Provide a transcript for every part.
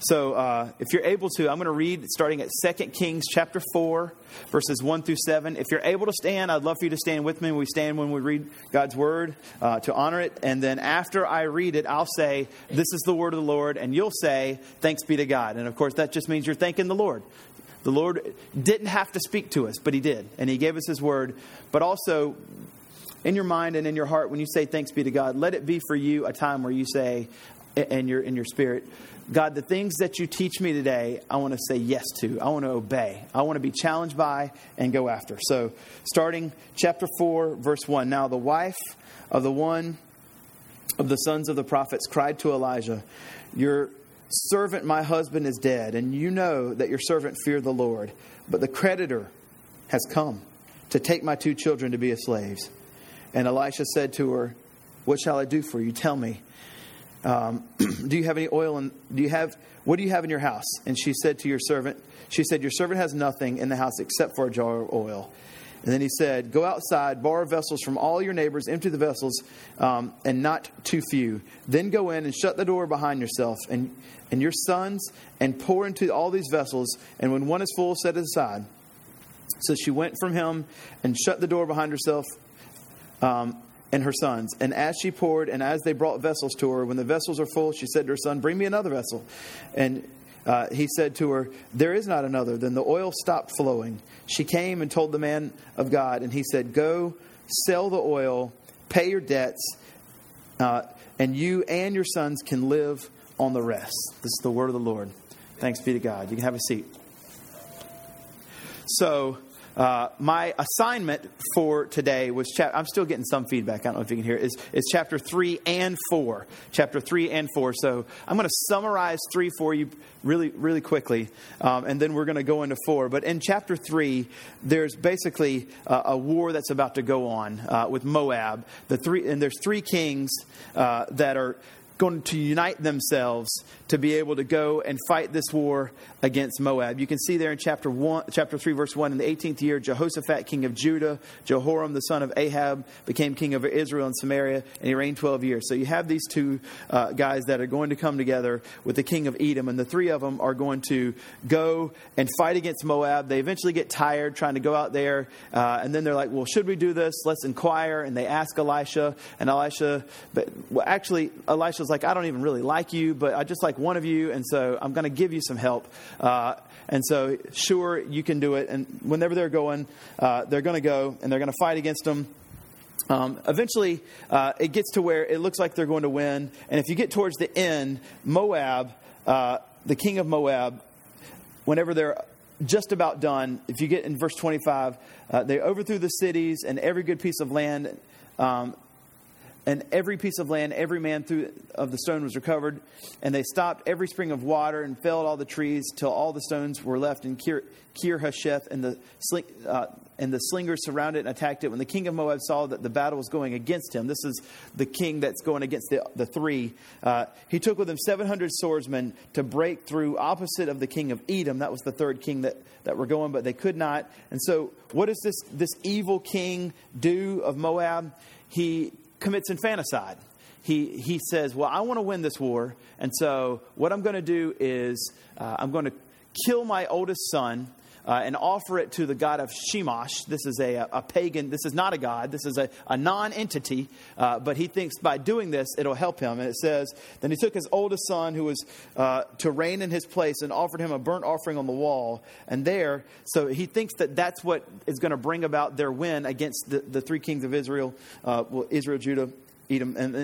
So uh, if you're able to, I'm going to read starting at 2 Kings chapter 4, verses 1 through 7. If you're able to stand, I'd love for you to stand with me. We stand when we read God's word uh, to honor it. And then after I read it, I'll say, This is the word of the Lord. And you'll say, Thanks be to God. And of course, that just means you're thanking the Lord. The Lord didn't have to speak to us, but He did. And He gave us His word. But also, in your mind and in your heart, when you say thanks be to God, let it be for you a time where you say, in your, in your spirit, God, the things that you teach me today, I want to say yes to. I want to obey. I want to be challenged by and go after. So, starting chapter 4, verse 1. Now, the wife of the one of the sons of the prophets cried to Elijah, Your servant, my husband, is dead, and you know that your servant feared the Lord. But the creditor has come to take my two children to be as slaves. And Elisha said to her, What shall I do for you? Tell me. Um, do you have any oil and do you have what do you have in your house? And she said to your servant she said your servant has nothing in the house except for a jar of oil. And then he said go outside borrow vessels from all your neighbors empty the vessels um, and not too few. Then go in and shut the door behind yourself and and your sons and pour into all these vessels. And when one is full set it aside. So she went from him and shut the door behind herself um, and her sons. And as she poured, and as they brought vessels to her, when the vessels are full, she said to her son, Bring me another vessel. And uh, he said to her, There is not another. Then the oil stopped flowing. She came and told the man of God, and he said, Go, sell the oil, pay your debts, uh, and you and your sons can live on the rest. This is the word of the Lord. Thanks be to God. You can have a seat. So, uh, my assignment for today was chap- I'm still getting some feedback. I don't know if you can hear. Is is chapter three and four? Chapter three and four. So I'm going to summarize three for you really really quickly, um, and then we're going to go into four. But in chapter three, there's basically uh, a war that's about to go on uh, with Moab. The three and there's three kings uh, that are going to unite themselves to be able to go and fight this war against Moab. You can see there in chapter one, chapter three, verse one. In the 18th year, Jehoshaphat, king of Judah, Jehoram, the son of Ahab, became king of Israel and Samaria, and he reigned 12 years. So you have these two uh, guys that are going to come together with the king of Edom, and the three of them are going to go and fight against Moab. They eventually get tired trying to go out there, uh, and then they're like, "Well, should we do this? Let's inquire." And they ask Elisha, and Elisha, but well, actually, Elisha's like, "I don't even really like you, but I just like." like one of you, and so I'm going to give you some help. Uh, and so, sure, you can do it. And whenever they're going, uh, they're going to go and they're going to fight against them. Um, eventually, uh, it gets to where it looks like they're going to win. And if you get towards the end, Moab, uh, the king of Moab, whenever they're just about done, if you get in verse 25, uh, they overthrew the cities and every good piece of land. Um, and every piece of land, every man through of the stone was recovered, and they stopped every spring of water and felled all the trees till all the stones were left in Kir, Kir Hasheth, and the sling, uh, and the slingers surrounded and attacked it. When the king of Moab saw that the battle was going against him, this is the king that's going against the, the three. Uh, he took with him seven hundred swordsmen to break through opposite of the king of Edom. That was the third king that that were going, but they could not. And so, what does this this evil king do of Moab? He commits infanticide. He, he says, Well, I want to win this war, and so what I'm going to do is uh, I'm going to kill my oldest son. Uh, and offer it to the god of Chemosh. This is a, a pagan, this is not a god, this is a, a non entity, uh, but he thinks by doing this it'll help him. And it says, Then he took his oldest son, who was uh, to reign in his place, and offered him a burnt offering on the wall. And there, so he thinks that that's what is going to bring about their win against the, the three kings of Israel, uh, well, Israel, Judah, Edom. And,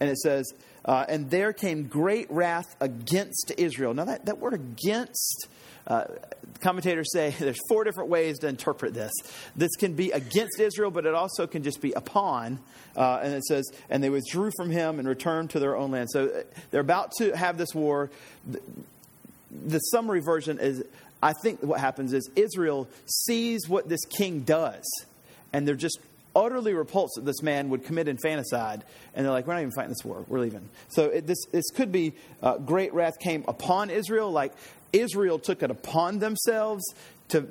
and it says, uh, And there came great wrath against Israel. Now, that, that word against uh, commentators say there's four different ways to interpret this. This can be against Israel, but it also can just be upon. Uh, and it says, and they withdrew from him and returned to their own land. So uh, they're about to have this war. The, the summary version is I think what happens is Israel sees what this king does, and they're just utterly repulsed that this man would commit infanticide, and they're like, "We're not even fighting this war. We're leaving." So it, this this could be uh, great wrath came upon Israel, like Israel took it upon themselves to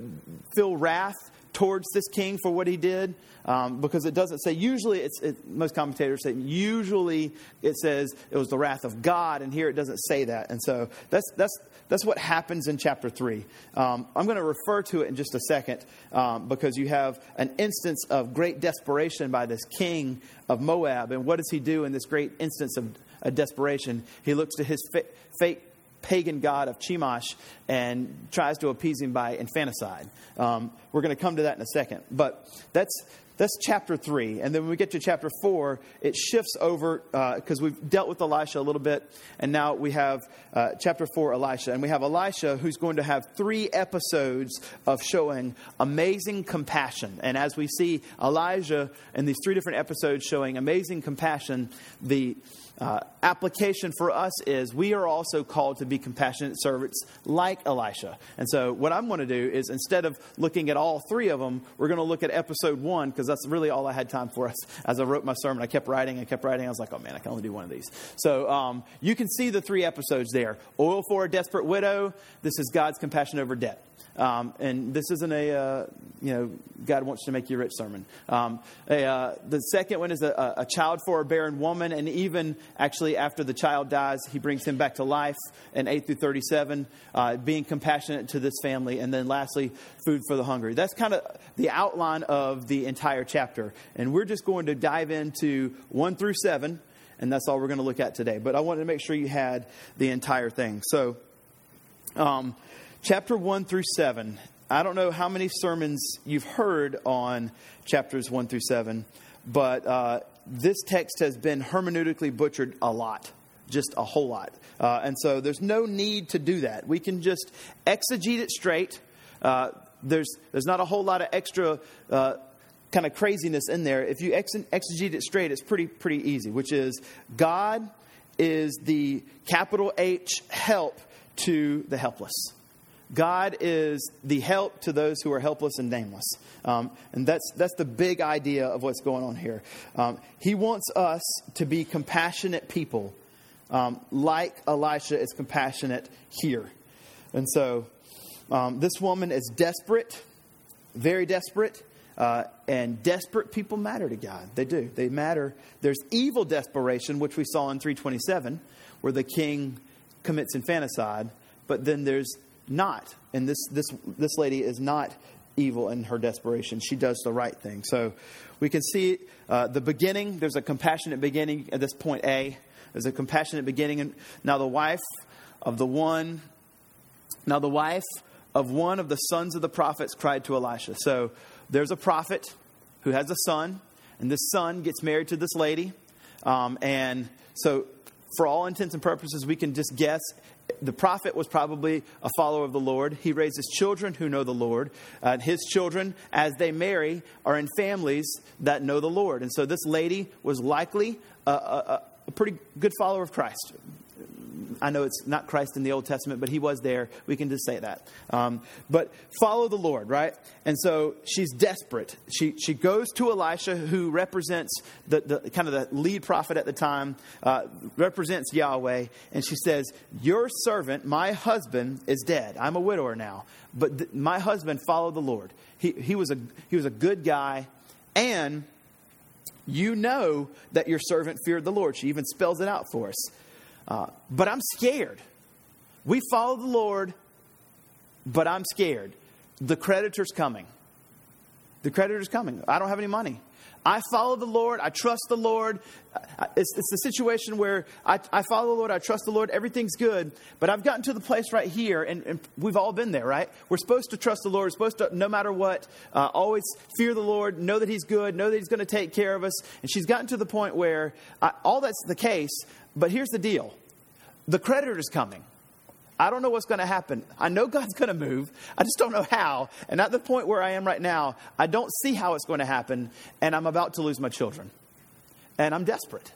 feel wrath towards this king for what he did um, because it doesn't say, usually, it's, it, most commentators say, usually it says it was the wrath of God, and here it doesn't say that. And so that's, that's, that's what happens in chapter 3. Um, I'm going to refer to it in just a second um, because you have an instance of great desperation by this king of Moab. And what does he do in this great instance of, desperation? He looks to his fa- pagan god of Chemosh and tries to appease him by infanticide. Um, we're going to come to that in a second. But that's, that's chapter 3. And then when we get to chapter 4, it shifts over because uh, we've dealt with Elisha a little bit. And now we have uh, chapter 4, Elisha. And we have Elisha who's going to have three episodes of showing amazing compassion. And as we see Elijah in these three different episodes showing amazing compassion, the uh, application for us is we are also called to be compassionate servants like Elisha. And so, what I'm going to do is instead of looking at all three of them, we're going to look at episode one because that's really all I had time for us as I wrote my sermon. I kept writing, I kept writing. I was like, oh man, I can only do one of these. So, um, you can see the three episodes there Oil for a Desperate Widow. This is God's compassion over debt. Um, and this isn't a, uh, you know, God wants to make you rich sermon. Um, a, uh, the second one is a, a, child for a barren woman. And even actually after the child dies, he brings him back to life in 8 through 37, uh, being compassionate to this family. And then lastly, food for the hungry. That's kind of the outline of the entire chapter. And we're just going to dive into 1 through 7. And that's all we're going to look at today. But I wanted to make sure you had the entire thing. So, um, chapter 1 through 7. I don't know how many sermons you've heard on chapters 1 through 7, but uh, this text has been hermeneutically butchered a lot, just a whole lot. Uh, and so there's no need to do that. We can just exegete it straight. Uh, there's, there's not a whole lot of extra uh, kind of craziness in there. If you ex- exegete it straight, it's pretty, pretty easy, which is God is the capital H help to the helpless. God is the help to those who are helpless and nameless. Um, and that's, that's the big idea of what's going on here. Um, he wants us to be compassionate people, um, like Elisha is compassionate here. And so um, this woman is desperate, very desperate. Uh, and desperate people matter to God. They do. They matter. There's evil desperation, which we saw in 327, where the king commits infanticide. But then there's not. And this, this, this lady is not evil in her desperation. She does the right thing. So we can see uh, the beginning. There's a compassionate beginning at this point A. There's a compassionate beginning. And now the wife of the one, now the wife of one of the sons of the prophets cried to Elisha. So there's a prophet who has a son, and this son gets married to this lady. Um, and so, for all intents and purposes, we can just guess the prophet was probably a follower of the Lord. He raises children who know the Lord. Uh, his children, as they marry, are in families that know the Lord. And so this lady was likely a, a, a pretty good follower of Christ. I know it's not Christ in the Old Testament, but he was there. We can just say that. Um, but follow the Lord, right? And so she's desperate. She, she goes to Elisha, who represents the, the kind of the lead prophet at the time, uh, represents Yahweh, and she says, Your servant, my husband, is dead. I'm a widower now, but th- my husband followed the Lord. He, he, was a, he was a good guy, and you know that your servant feared the Lord. She even spells it out for us. Uh, but I'm scared. We follow the Lord, but I'm scared. The creditor's coming. The creditor's coming. I don't have any money. I follow the Lord. I trust the Lord. It's, it's the situation where I, I, follow the Lord. I trust the Lord. Everything's good. But I've gotten to the place right here, and, and we've all been there, right? We're supposed to trust the Lord. We're supposed to, no matter what, uh, always fear the Lord, know that He's good, know that He's going to take care of us. And she's gotten to the point where I, all that's the case, but here's the deal the creditor is coming. I don't know what's going to happen. I know God's going to move. I just don't know how. And at the point where I am right now, I don't see how it's going to happen. And I'm about to lose my children. And I'm desperate.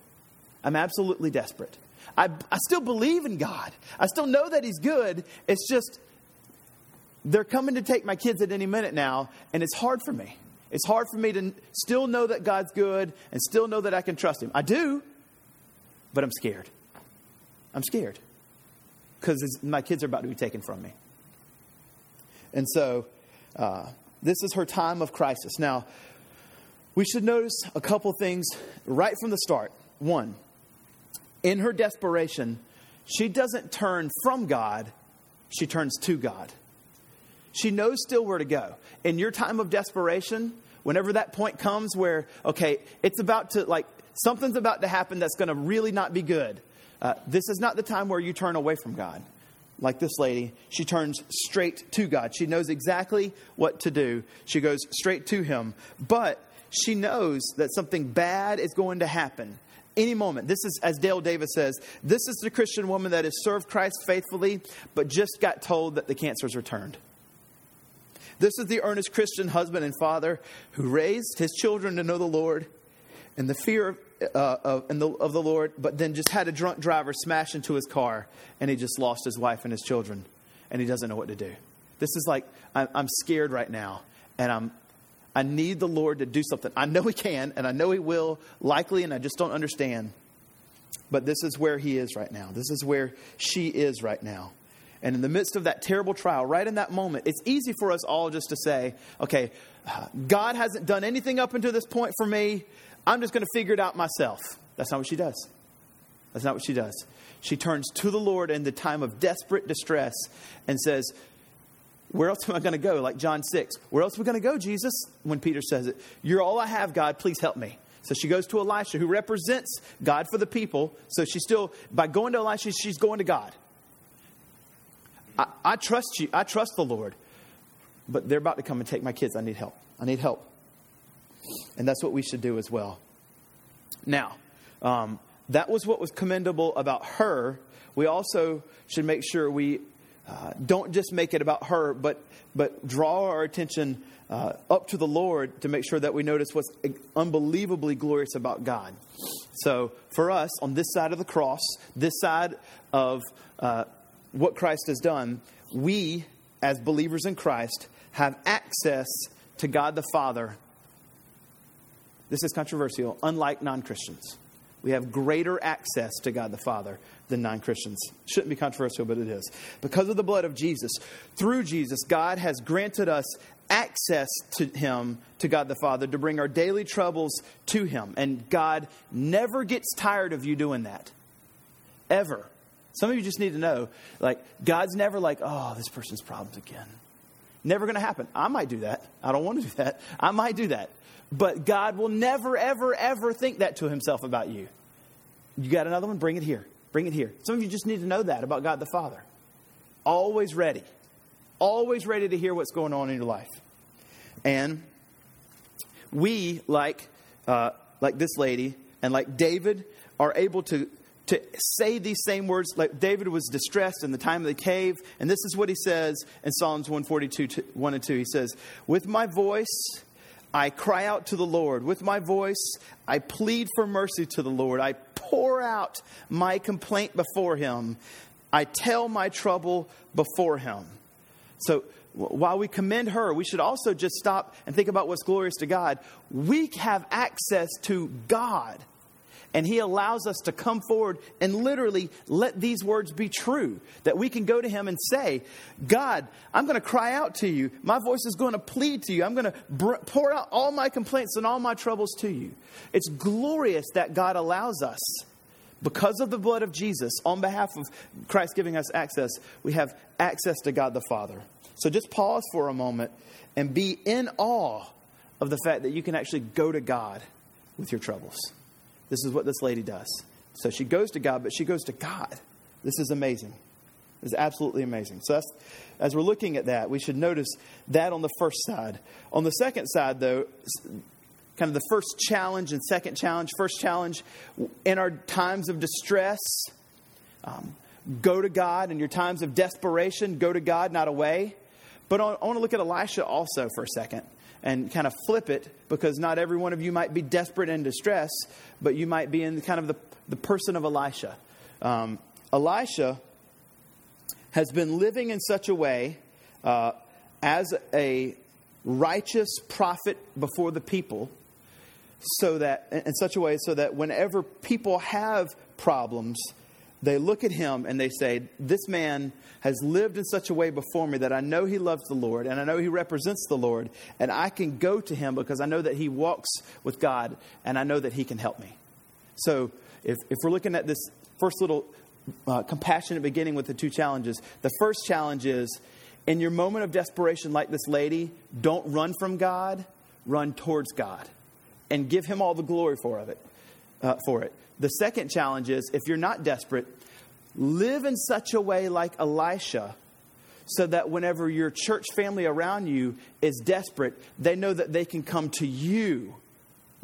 I'm absolutely desperate. I, I still believe in God. I still know that He's good. It's just, they're coming to take my kids at any minute now. And it's hard for me. It's hard for me to still know that God's good and still know that I can trust Him. I do, but I'm scared. I'm scared because my kids are about to be taken from me. And so uh, this is her time of crisis. Now, we should notice a couple things right from the start. One, in her desperation, she doesn't turn from God, she turns to God. She knows still where to go. In your time of desperation, whenever that point comes where, okay, it's about to, like, something's about to happen that's going to really not be good, uh, this is not the time where you turn away from God. Like this lady, she turns straight to God. She knows exactly what to do. She goes straight to Him. But she knows that something bad is going to happen any moment. This is, as Dale Davis says, this is the Christian woman that has served Christ faithfully, but just got told that the cancer's returned. This is the earnest Christian husband and father who raised his children to know the Lord and the fear of, uh, of, the, of the Lord, but then just had a drunk driver smash into his car and he just lost his wife and his children and he doesn't know what to do. This is like, I'm, I'm scared right now and I'm, I need the Lord to do something. I know He can, and I know He will, likely, and I just don't understand. But this is where He is right now. This is where she is right now. And in the midst of that terrible trial, right in that moment, it's easy for us all just to say, okay, God hasn't done anything up until this point for me. I'm just going to figure it out myself. That's not what she does. That's not what she does. She turns to the Lord in the time of desperate distress and says, Where else am I going to go? Like John 6. Where else are we going to go, Jesus? When Peter says it, You're all I have, God. Please help me. So she goes to Elisha, who represents God for the people. So she's still, by going to Elisha, she's going to God. I, I trust you. I trust the Lord. But they're about to come and take my kids. I need help. I need help. And that's what we should do as well. Now, um, that was what was commendable about her. We also should make sure we uh, don't just make it about her, but, but draw our attention uh, up to the Lord to make sure that we notice what's unbelievably glorious about God. So, for us, on this side of the cross, this side of uh, what Christ has done, we, as believers in Christ, have access to God the Father. This is controversial, unlike non Christians. We have greater access to God the Father than non Christians. Shouldn't be controversial, but it is. Because of the blood of Jesus, through Jesus, God has granted us access to Him, to God the Father, to bring our daily troubles to Him. And God never gets tired of you doing that. Ever. Some of you just need to know, like, God's never like, oh, this person's problems again. Never going to happen. I might do that. I don't want to do that. I might do that. But God will never, ever, ever think that to himself about you. You got another one? Bring it here. Bring it here. Some of you just need to know that about God the Father. Always ready. Always ready to hear what's going on in your life. And we, like, uh, like this lady and like David, are able to to say these same words like David was distressed in the time of the cave. And this is what he says in Psalms 142, 1 and 2. He says, With my voice, I cry out to the Lord. With my voice, I plead for mercy to the Lord. I pour out my complaint before him. I tell my trouble before him. So, while we commend her, we should also just stop and think about what's glorious to God. We have access to God and He allows us to come forward and literally let these words be true. That we can go to Him and say, God, I'm going to cry out to you. My voice is going to plead to you. I'm going to br- pour out all my complaints and all my troubles to you. It's glorious that God allows us. Because of the blood of Jesus, on behalf of Christ giving us access, we have access to God the Father. So just pause for a moment and be in awe of the fact that you can actually go to God with your troubles. This is what this lady does. So she goes to God, but she goes to God. This is amazing. This is absolutely amazing. So as we're looking at that, we should notice that on the first side. On the second side, though, kind of the first challenge and second challenge. First challenge, in our times of distress, um, go to God. In your times of desperation, go to God, not away. But I want to look at Elisha also for a second and kind of flip it because not every one of you might be desperate and distress, but you might be in kind of the, the person of Elisha. Um, Elisha has been living in such a way uh, as a righteous prophet before the people so that in such a way so that whenever people have problems they look at him and they say, This man has lived in such a way before me that I know he loves the Lord and I know he represents the Lord, and I can go to him because I know that he walks with God and I know that he can help me. So, if, if we're looking at this first little uh, compassionate beginning with the two challenges, the first challenge is in your moment of desperation, like this lady, don't run from God, run towards God and give him all the glory for, of it, uh, for it. The second challenge is if you're not desperate, live in such a way like Elisha so that whenever your church family around you is desperate, they know that they can come to you.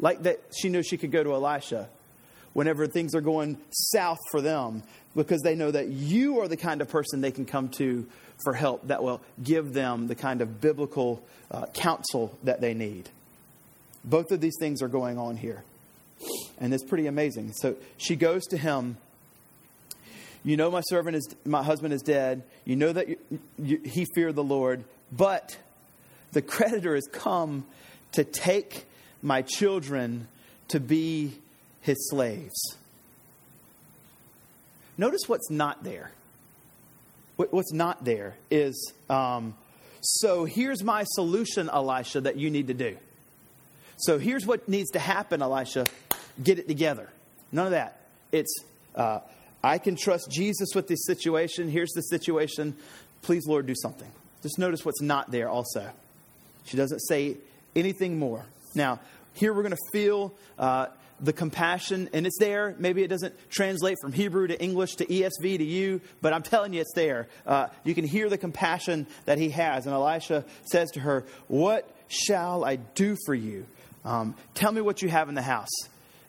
Like that she knew she could go to Elisha whenever things are going south for them because they know that you are the kind of person they can come to for help that will give them the kind of biblical uh, counsel that they need. Both of these things are going on here. And it's pretty amazing. So she goes to him. You know, my servant is, my husband is dead. You know that you, you, he feared the Lord, but the creditor has come to take my children to be his slaves. Notice what's not there. What's not there is um, so here's my solution, Elisha, that you need to do. So here's what needs to happen, Elisha get it together. None of that. It's, uh, I can trust Jesus with this situation. Here's the situation. Please, Lord, do something. Just notice what's not there also. She doesn't say anything more. Now, here we're going to feel uh, the compassion, and it's there. Maybe it doesn't translate from Hebrew to English to ESV to you, but I'm telling you, it's there. Uh, you can hear the compassion that he has. And Elisha says to her, What shall I do for you? Um, tell me what you have in the house.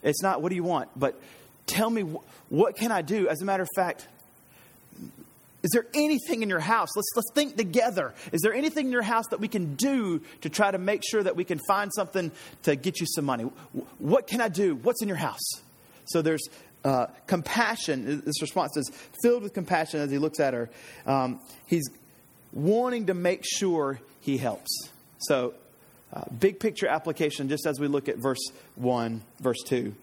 It's not what do you want, but tell me what can I do? As a matter of fact, is there anything in your house? Let's, let's think together. Is there anything in your house that we can do to try to make sure that we can find something to get you some money? What can I do? What's in your house? So there's uh, compassion. This response is filled with compassion as he looks at her. Um, he's wanting to make sure he helps. So uh, big picture application, just as we look at verse 1, verse 2.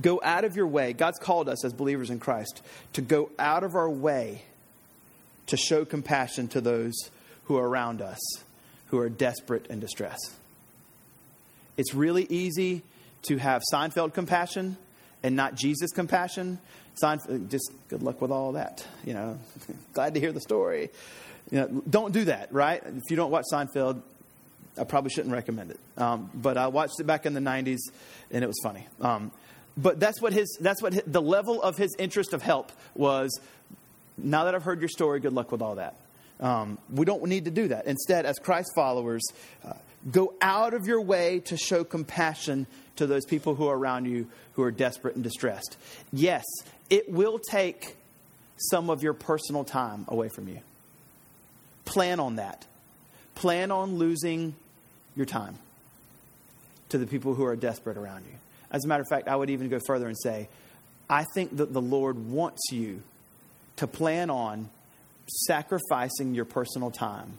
Go out of your way. God's called us as believers in Christ to go out of our way to show compassion to those who are around us, who are desperate and distressed. It's really easy to have Seinfeld compassion and not Jesus compassion. Seinfeld, just good luck with all that. You know, glad to hear the story. You know, don't do that, right? If you don't watch Seinfeld, I probably shouldn't recommend it. Um, but I watched it back in the 90s, and it was funny. Um, but that's what his that's what his, the level of his interest of help was. Now that i've heard your story good luck with all that. Um, we don't need to do that. Instead as christ followers uh, go out of your way to show compassion to those people who are around you who are desperate and distressed. Yes it will take some of your personal time away from you. Plan on that. Plan on losing your time to the people who are desperate around you. As a matter of fact, I would even go further and say, I think that the Lord wants you to plan on sacrificing your personal time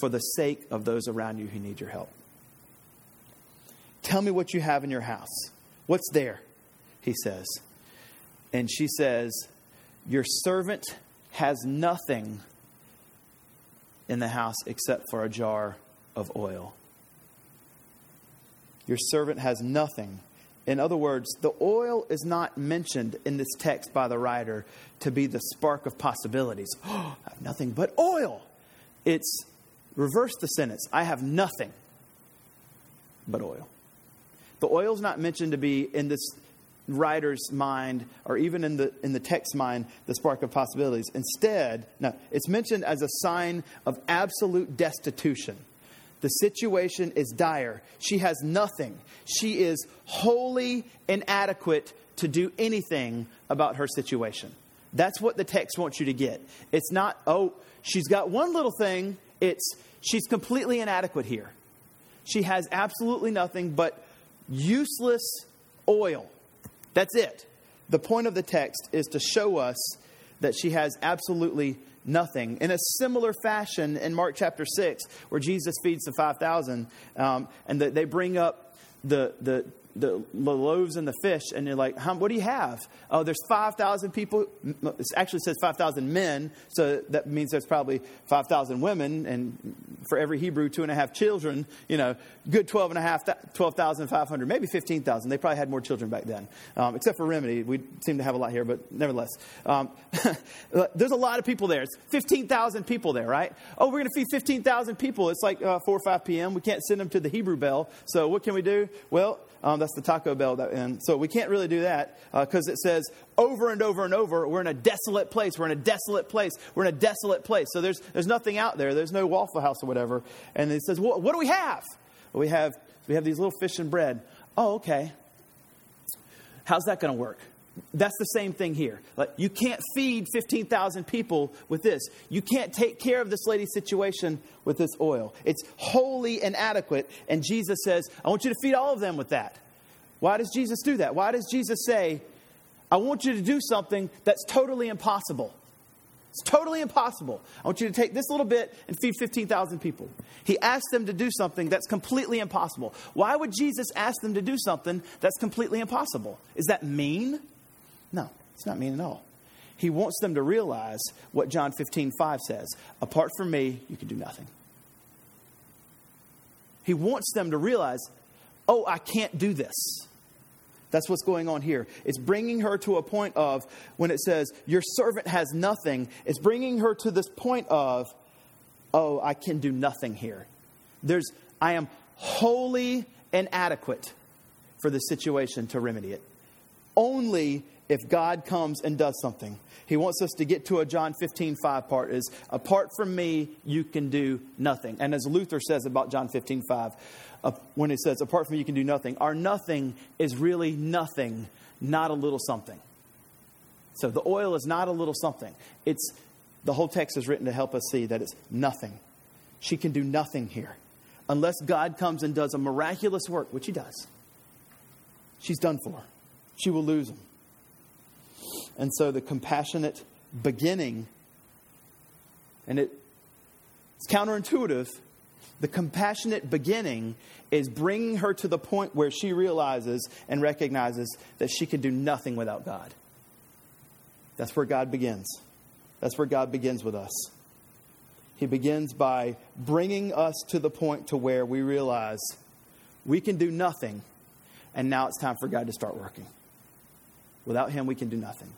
for the sake of those around you who need your help. Tell me what you have in your house. What's there? He says. And she says, Your servant has nothing in the house except for a jar of oil. Your servant has nothing. In other words, the oil is not mentioned in this text by the writer to be the spark of possibilities. Oh, I have nothing but oil. It's reverse the sentence I have nothing but oil. The oil is not mentioned to be in this writer's mind or even in the in the text mind the spark of possibilities instead no it's mentioned as a sign of absolute destitution the situation is dire. She has nothing. She is wholly inadequate to do anything about her situation. That's what the text wants you to get. It's not oh she's got one little thing. It's she's completely inadequate here. She has absolutely nothing but useless oil. That's it. The point of the text is to show us that she has absolutely nothing. In a similar fashion, in Mark chapter 6, where Jesus feeds the 5,000, um, and the, they bring up the, the the, the loaves and the fish, and you're like, what do you have? Oh, there's 5,000 people. It actually says 5,000 men, so that means there's probably 5,000 women, and for every Hebrew, two and a half children, you know, good 12 and a half, 12,500, maybe 15,000. They probably had more children back then, um, except for Remedy. We seem to have a lot here, but nevertheless. Um, there's a lot of people there. It's 15,000 people there, right? Oh, we're going to feed 15,000 people. It's like uh, 4 or 5 p.m. We can't send them to the Hebrew bell. So what can we do? Well, um, that's the Taco Bell. That, and so we can't really do that because uh, it says over and over and over, we're in a desolate place. We're in a desolate place. We're in a desolate place. So there's, there's nothing out there. There's no Waffle House or whatever. And it says, well, what do we have? Well, we have we have these little fish and bread. Oh, okay. How's that going to work? That's the same thing here. Like, you can't feed 15,000 people with this. You can't take care of this lady's situation with this oil. It's wholly inadequate. And Jesus says, I want you to feed all of them with that. Why does Jesus do that? Why does Jesus say, I want you to do something that's totally impossible? It's totally impossible. I want you to take this little bit and feed 15,000 people. He asked them to do something that's completely impossible. Why would Jesus ask them to do something that's completely impossible? Is that mean? It's not mean at all. He wants them to realize what John 15, 5 says Apart from me, you can do nothing. He wants them to realize, oh, I can't do this. That's what's going on here. It's bringing her to a point of, when it says, your servant has nothing, it's bringing her to this point of, oh, I can do nothing here. There's, I am wholly inadequate for the situation to remedy it. Only if God comes and does something. He wants us to get to a John 15, 5 part is apart from me, you can do nothing. And as Luther says about John 15, 5, uh, when he says apart from me, you can do nothing, our nothing is really nothing, not a little something. So the oil is not a little something. It's the whole text is written to help us see that it's nothing. She can do nothing here. Unless God comes and does a miraculous work, which he does. She's done for. She will lose him. And so the compassionate beginning, and it, it's counterintuitive, the compassionate beginning is bringing her to the point where she realizes and recognizes that she can do nothing without God. That's where God begins. That's where God begins with us. He begins by bringing us to the point to where we realize we can do nothing, and now it's time for God to start working. Without Him, we can do nothing.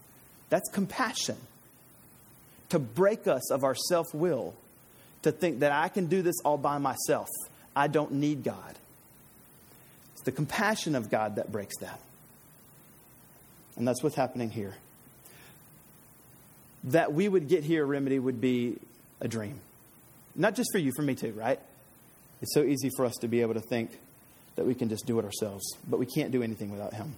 That's compassion. To break us of our self will, to think that I can do this all by myself. I don't need God. It's the compassion of God that breaks that. And that's what's happening here. That we would get here, remedy would be a dream. Not just for you, for me too, right? It's so easy for us to be able to think that we can just do it ourselves, but we can't do anything without Him.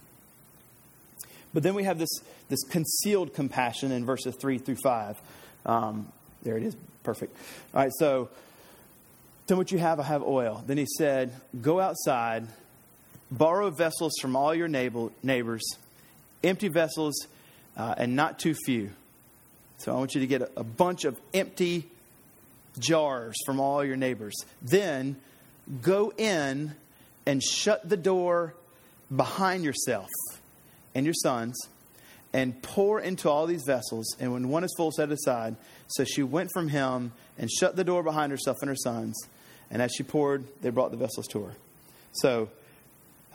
But then we have this, this concealed compassion in verses 3 through 5. Um, there it is. Perfect. All right, so then what you have, I have oil. Then he said, Go outside, borrow vessels from all your neighbors, empty vessels, uh, and not too few. So I want you to get a, a bunch of empty jars from all your neighbors. Then go in and shut the door behind yourself and your sons and pour into all these vessels. And when one is full, set aside. So she went from him and shut the door behind herself and her sons. And as she poured, they brought the vessels to her. So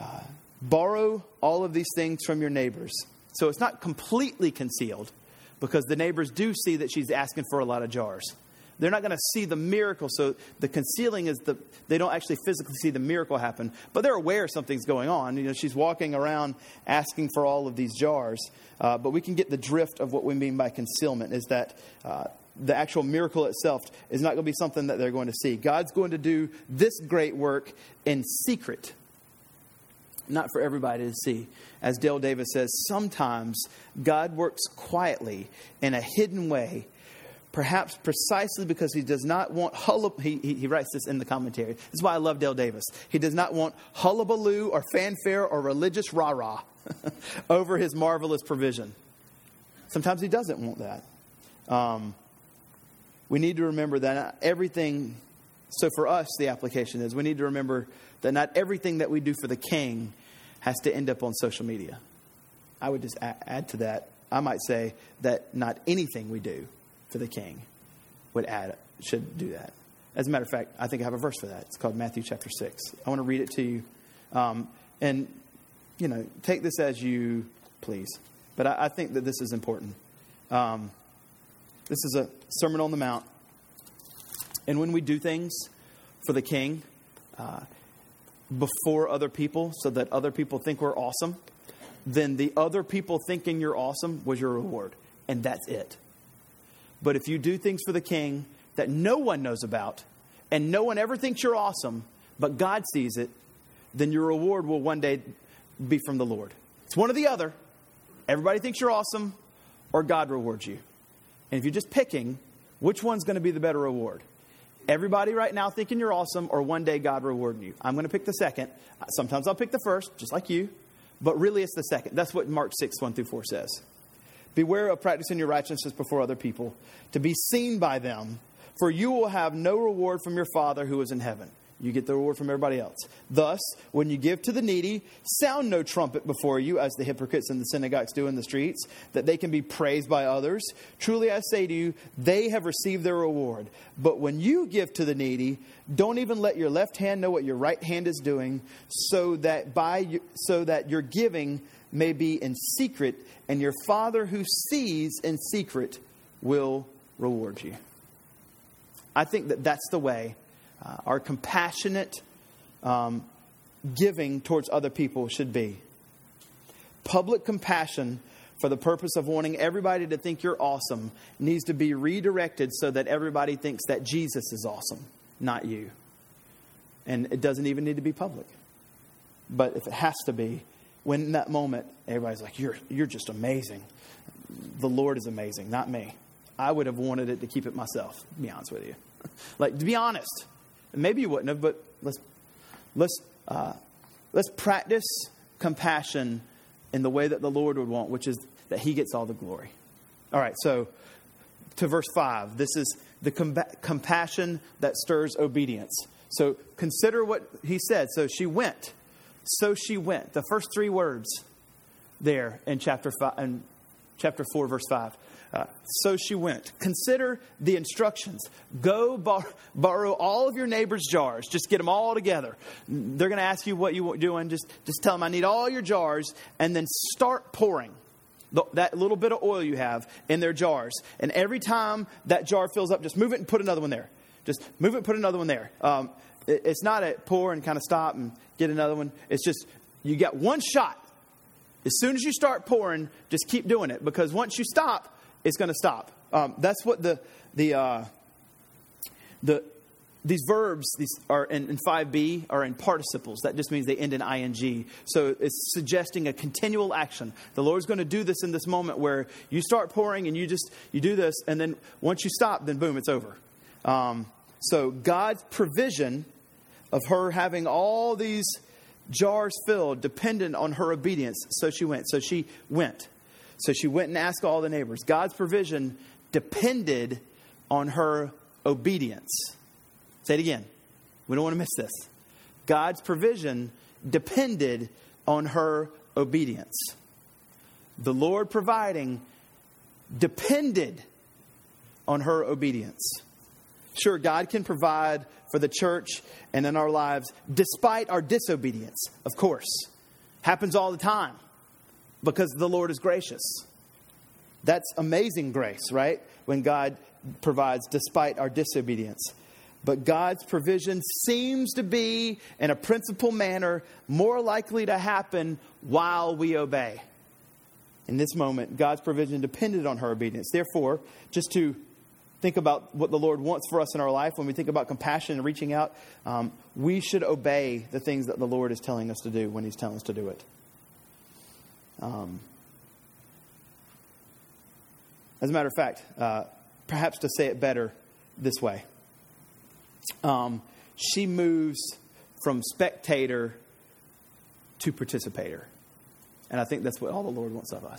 uh, borrow all of these things from your neighbors. So it's not completely concealed because the neighbors do see that she's asking for a lot of jars. They're not going to see the miracle. So the concealing is the they don't actually physically see the miracle happen, but they're aware something's going on. You know, she's walking around asking for all of these jars. Uh, but we can get the drift of what we mean by concealment is that uh, the actual miracle itself is not going to be something that they're going to see. God's going to do this great work in secret, not for everybody to see. As Dale Davis says, sometimes God works quietly in a hidden way perhaps precisely because he does not want hullabaloo. He, he, writes this in the commentary. This is why I love Dale Davis. He does not want hullabaloo or fanfare or religious rah rah over his marvelous provision. Sometimes he doesn't want that. Um, we need to remember that everything, so for us, the application is we need to remember that not everything that we do for the king has to end up on social media. I would just add to that. I might say that not anything we do for the king would add should do that. As a matter of fact, I think I have a verse for that. It's called Matthew chapter 6. I want to read it to you. Um, and, you know, take this as you please. But I, I think that this is important. Um, this is a Sermon on the Mount. And when we do things for the king uh, before other people so that other people think we're awesome, then the other people thinking you're awesome was your reward. And that's it. But if you do things for the king that no one knows about and no one ever thinks you're awesome, but God sees it, then your reward will one day be from the Lord. It's one or the other. Everybody thinks you're awesome, or God rewards you. And if you're just picking, which one's going to be the better reward? Everybody right now thinking you're awesome, or one day God rewarding you. I'm going to pick the second. Sometimes I'll pick the first, just like you, but really it's the second. That's what Mark 6, 1 through 4 says. Beware of practicing your righteousness before other people, to be seen by them, for you will have no reward from your Father who is in heaven. You get the reward from everybody else. Thus, when you give to the needy, sound no trumpet before you, as the hypocrites in the synagogues do in the streets, that they can be praised by others. Truly, I say to you, they have received their reward. But when you give to the needy, don't even let your left hand know what your right hand is doing, so that by so that your giving may be in secret, and your Father who sees in secret will reward you. I think that that's the way uh, our compassionate um, giving towards other people should be. Public compassion for the purpose of wanting everybody to think you're awesome needs to be redirected so that everybody thinks that Jesus is awesome, not you. And it doesn't even need to be public. But if it has to be, when in that moment everybody's like, You're you're just amazing. The Lord is amazing, not me. I would have wanted it to keep it myself, to be honest with you. like to be honest. Maybe you wouldn't have, but let's, let's, uh, let's practice compassion in the way that the Lord would want, which is that He gets all the glory. All right, so to verse 5. This is the com- compassion that stirs obedience. So consider what He said. So she went. So she went. The first three words there in chapter, five, in chapter 4, verse 5. Uh, so she went. Consider the instructions. Go bar- borrow all of your neighbor's jars. Just get them all together. They're going to ask you what you're doing. Just, just tell them, I need all your jars, and then start pouring that little bit of oil you have in their jars. And every time that jar fills up, just move it and put another one there. Just move it, and put another one there. Um, it's not a pour and kind of stop and get another one. It's just you get one shot. As soon as you start pouring, just keep doing it because once you stop, it's going to stop. Um, that's what the the uh, the these verbs these are in, in 5b are in participles that just means they end in ing so it's suggesting a continual action the lord's going to do this in this moment where you start pouring and you just you do this and then once you stop then boom it's over um, so god's provision of her having all these jars filled dependent on her obedience so she went so she went so she went and asked all the neighbors. God's provision depended on her obedience. Say it again. We don't want to miss this. God's provision depended on her obedience. The Lord providing depended on her obedience. Sure, God can provide for the church and in our lives despite our disobedience, of course. Happens all the time because the Lord is gracious. That's amazing grace, right? When God provides despite our disobedience. But God's provision seems to be, in a principal manner, more likely to happen while we obey. In this moment, God's provision depended on her obedience. Therefore, just to think about what the Lord wants for us in our life, when we think about compassion and reaching out, um, we should obey the things that the Lord is telling us to do when He's telling us to do it. Um, as a matter of fact, uh, perhaps to say it better this way, um, she moves from spectator to participator. And I think that's what all the Lord wants of us,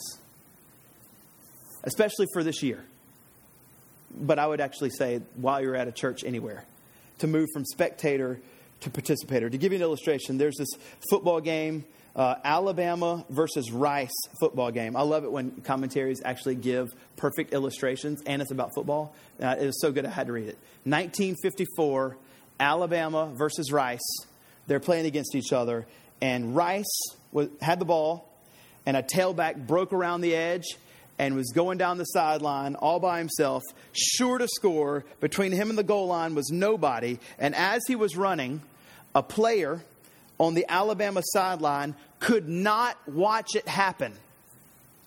especially for this year. But I would actually say, while you're at a church anywhere, to move from spectator to participator. To give you an illustration, there's this football game, uh, Alabama versus Rice football game. I love it when commentaries actually give perfect illustrations, and it's about football. Uh, it was so good I had to read it. 1954, Alabama versus Rice. They're playing against each other, and Rice was, had the ball, and a tailback broke around the edge and was going down the sideline all by himself, sure to score. Between him and the goal line was nobody. And as he was running, a player on the Alabama sideline could not watch it happen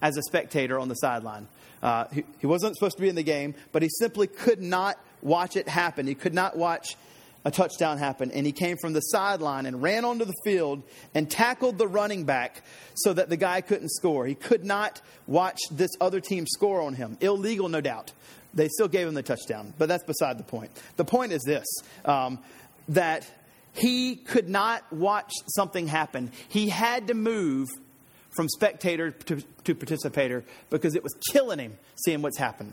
as a spectator on the sideline. Uh, he, he wasn't supposed to be in the game, but he simply could not watch it happen. He could not watch a touchdown happened, And he came from the sideline and ran onto the field and tackled the running back so that the guy couldn't score. He could not watch this other team score on him. Illegal, no doubt. They still gave him the touchdown, but that's beside the point. The point is this um, that he could not watch something happen. He had to move from spectator to, to participator because it was killing him seeing what's happened.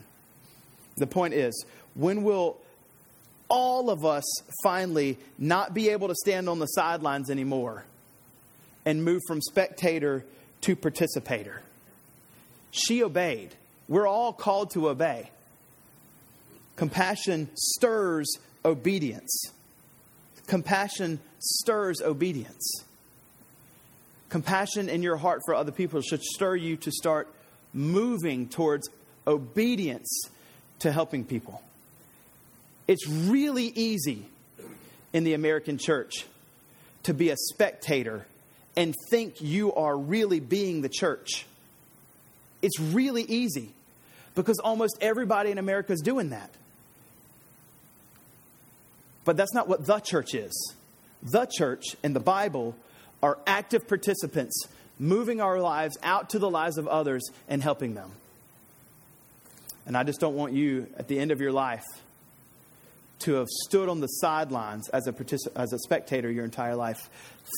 The point is, when will all of us finally not be able to stand on the sidelines anymore and move from spectator to participator? She obeyed. We're all called to obey. Compassion stirs obedience. Compassion stirs obedience. Compassion in your heart for other people should stir you to start moving towards obedience to helping people. It's really easy in the American church to be a spectator and think you are really being the church. It's really easy because almost everybody in America is doing that. But that's not what the church is. The church and the Bible are active participants, moving our lives out to the lives of others and helping them. And I just don't want you at the end of your life to have stood on the sidelines as a, particip- as a spectator your entire life,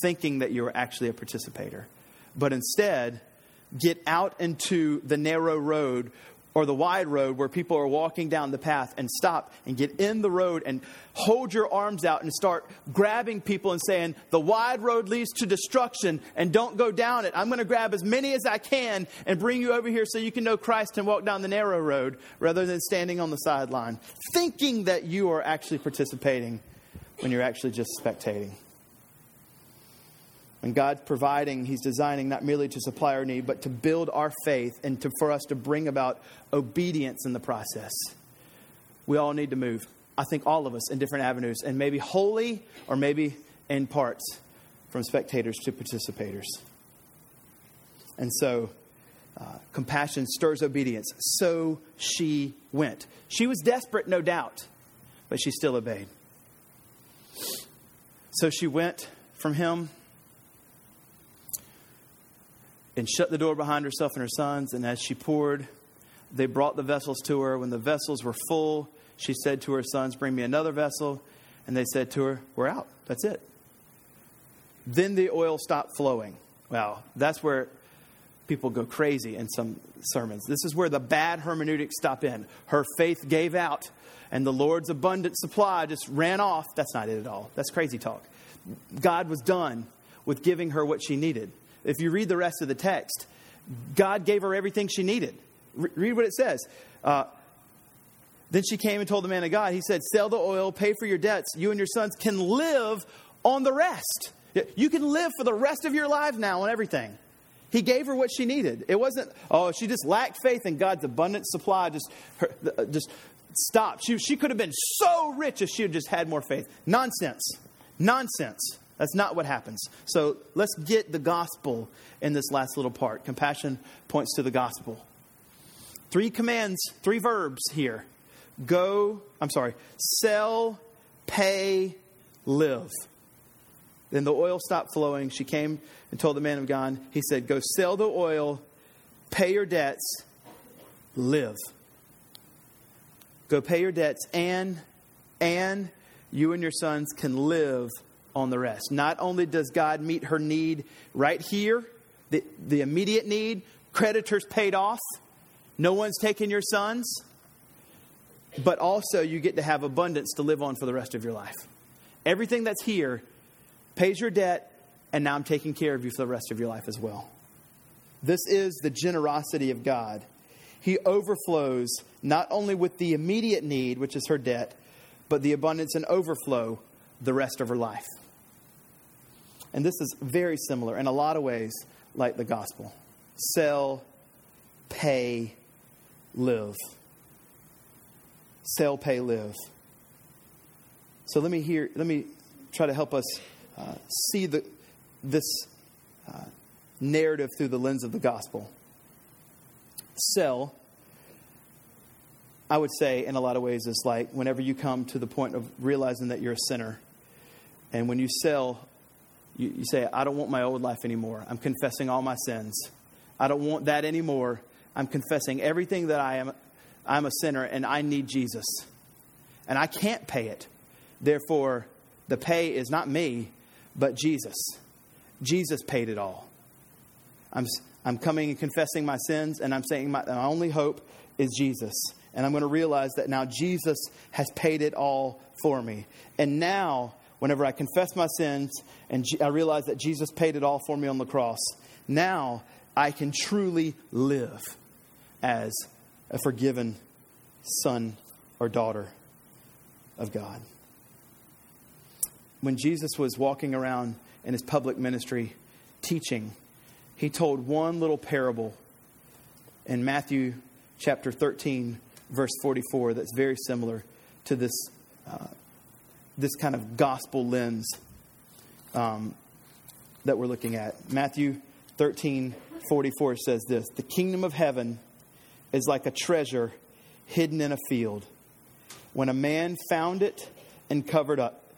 thinking that you were actually a participator. But instead, get out into the narrow road or the wide road where people are walking down the path and stop and get in the road and hold your arms out and start grabbing people and saying, The wide road leads to destruction and don't go down it. I'm going to grab as many as I can and bring you over here so you can know Christ and walk down the narrow road rather than standing on the sideline, thinking that you are actually participating when you're actually just spectating. When God's providing, He's designing not merely to supply our need, but to build our faith and to, for us to bring about obedience in the process. We all need to move. I think all of us in different avenues, and maybe wholly or maybe in parts, from spectators to participators. And so, uh, compassion stirs obedience. So she went. She was desperate, no doubt, but she still obeyed. So she went from him and shut the door behind herself and her sons. And as she poured, they brought the vessels to her. When the vessels were full, she said to her sons, Bring me another vessel. And they said to her, We're out. That's it. Then the oil stopped flowing. Well, that's where people go crazy in some sermons. This is where the bad hermeneutics stop in. Her faith gave out, and the Lord's abundant supply just ran off. That's not it at all. That's crazy talk. God was done with giving her what she needed. If you read the rest of the text, God gave her everything she needed. Re- read what it says. Uh, then she came and told the man of God, He said, Sell the oil, pay for your debts. You and your sons can live on the rest. You can live for the rest of your lives now on everything. He gave her what she needed. It wasn't, oh, she just lacked faith in God's abundant supply, just, her, uh, just stopped. She, she could have been so rich if she had just had more faith. Nonsense. Nonsense. That's not what happens. So let's get the gospel in this last little part. Compassion points to the gospel. Three commands, three verbs here go, I'm sorry, sell, pay, live. Then the oil stopped flowing. She came and told the man of God, he said, Go sell the oil, pay your debts, live. Go pay your debts, and and you and your sons can live on the rest. Not only does God meet her need right here, the, the immediate need, creditors paid off, no one's taken your sons, but also you get to have abundance to live on for the rest of your life. Everything that's here pays your debt, and now I'm taking care of you for the rest of your life as well. This is the generosity of God. He overflows not only with the immediate need, which is her debt, but the abundance and overflow the rest of her life. And this is very similar in a lot of ways like the gospel sell, pay, live. Sell, pay, live. So let me hear, let me try to help us uh, see the, this uh, narrative through the lens of the gospel. Sell, I would say, in a lot of ways, is like whenever you come to the point of realizing that you're a sinner, and when you sell, you, you say, I don't want my old life anymore. I'm confessing all my sins. I don't want that anymore. I'm confessing everything that I am. I'm a sinner and I need Jesus. And I can't pay it. Therefore, the pay is not me, but Jesus. Jesus paid it all. I'm, I'm coming and confessing my sins, and I'm saying my, my only hope is Jesus. And I'm going to realize that now Jesus has paid it all for me. And now, whenever I confess my sins and I realize that Jesus paid it all for me on the cross, now I can truly live as a forgiven son or daughter of God. When Jesus was walking around in his public ministry teaching, he told one little parable in Matthew chapter 13, verse 44, that's very similar to this, uh, this kind of gospel lens um, that we're looking at. Matthew 13, 44 says this The kingdom of heaven is like a treasure hidden in a field. When a man found it and covered up,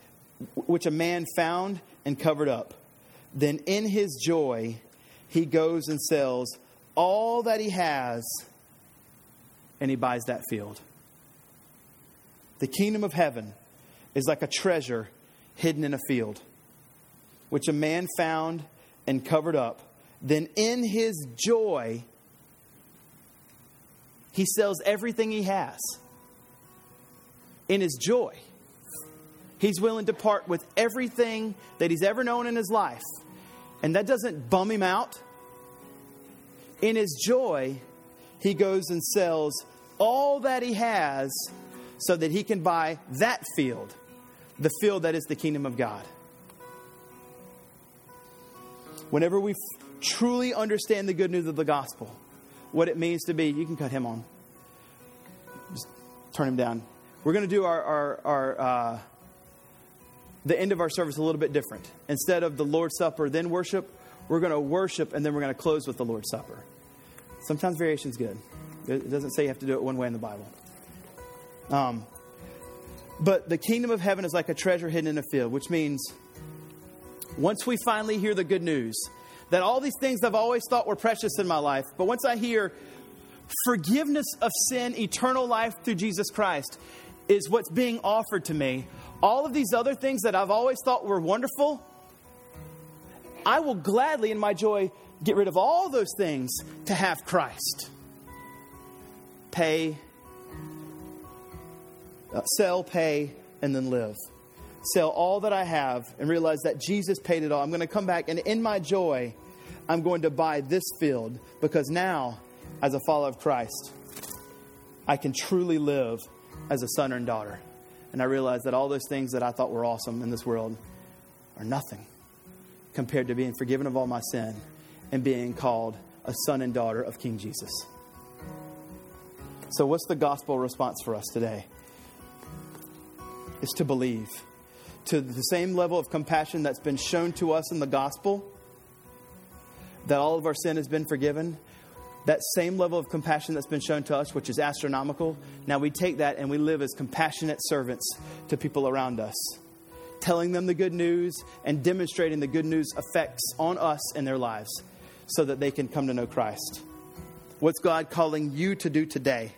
which a man found and covered up, then in his joy he goes and sells all that he has and he buys that field. The kingdom of heaven is like a treasure hidden in a field, which a man found and covered up. Then in his joy, he sells everything he has. In his joy, he's willing to part with everything that he's ever known in his life. And that doesn't bum him out. In his joy, he goes and sells all that he has so that he can buy that field, the field that is the kingdom of God. Whenever we truly understand the good news of the gospel, what it means to be. You can cut him on. Just turn him down. We're going to do our, our, our uh, the end of our service a little bit different. Instead of the Lord's Supper, then worship, we're going to worship and then we're going to close with the Lord's Supper. Sometimes variation is good. It doesn't say you have to do it one way in the Bible. Um, but the kingdom of heaven is like a treasure hidden in a field, which means once we finally hear the good news, that all these things I've always thought were precious in my life, but once I hear forgiveness of sin, eternal life through Jesus Christ is what's being offered to me, all of these other things that I've always thought were wonderful, I will gladly, in my joy, get rid of all those things to have Christ. Pay, Uh, sell, pay, and then live sell all that I have and realize that Jesus paid it all. I'm going to come back and in my joy, I'm going to buy this field because now, as a follower of Christ, I can truly live as a son and daughter. And I realize that all those things that I thought were awesome in this world are nothing compared to being forgiven of all my sin and being called a son and daughter of King Jesus. So, what's the gospel response for us today? Is to believe to the same level of compassion that's been shown to us in the gospel, that all of our sin has been forgiven, that same level of compassion that's been shown to us, which is astronomical, now we take that and we live as compassionate servants to people around us, telling them the good news and demonstrating the good news effects on us and their lives so that they can come to know Christ. What's God calling you to do today?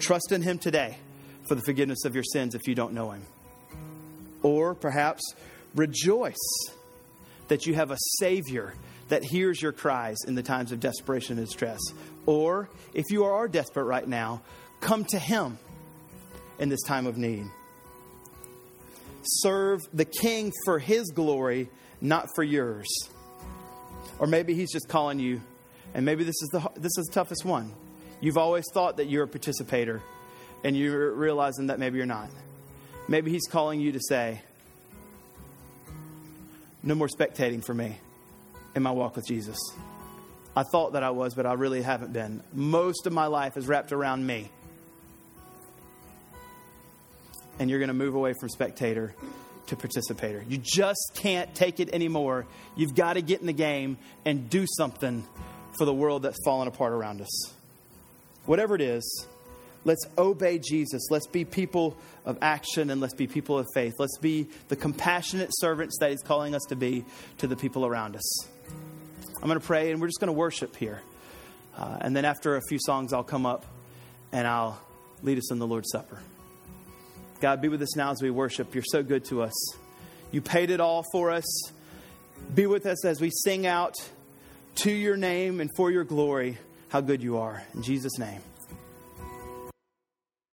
Trust in Him today for the forgiveness of your sins if you don't know Him. Or perhaps rejoice that you have a Savior that hears your cries in the times of desperation and distress. Or if you are desperate right now, come to Him in this time of need. serve the king for his glory, not for yours. Or maybe he's just calling you, and maybe this is the, this is the toughest one. You've always thought that you're a participator, and you're realizing that maybe you're not. Maybe he's calling you to say, No more spectating for me in my walk with Jesus. I thought that I was, but I really haven't been. Most of my life is wrapped around me. And you're going to move away from spectator to participator. You just can't take it anymore. You've got to get in the game and do something for the world that's falling apart around us. Whatever it is, let's obey Jesus. Let's be people of action and let's be people of faith. Let's be the compassionate servants that He's calling us to be to the people around us. I'm going to pray and we're just going to worship here. Uh, and then after a few songs, I'll come up and I'll lead us in the Lord's Supper. God, be with us now as we worship. You're so good to us. You paid it all for us. Be with us as we sing out to your name and for your glory how good you are. In Jesus' name.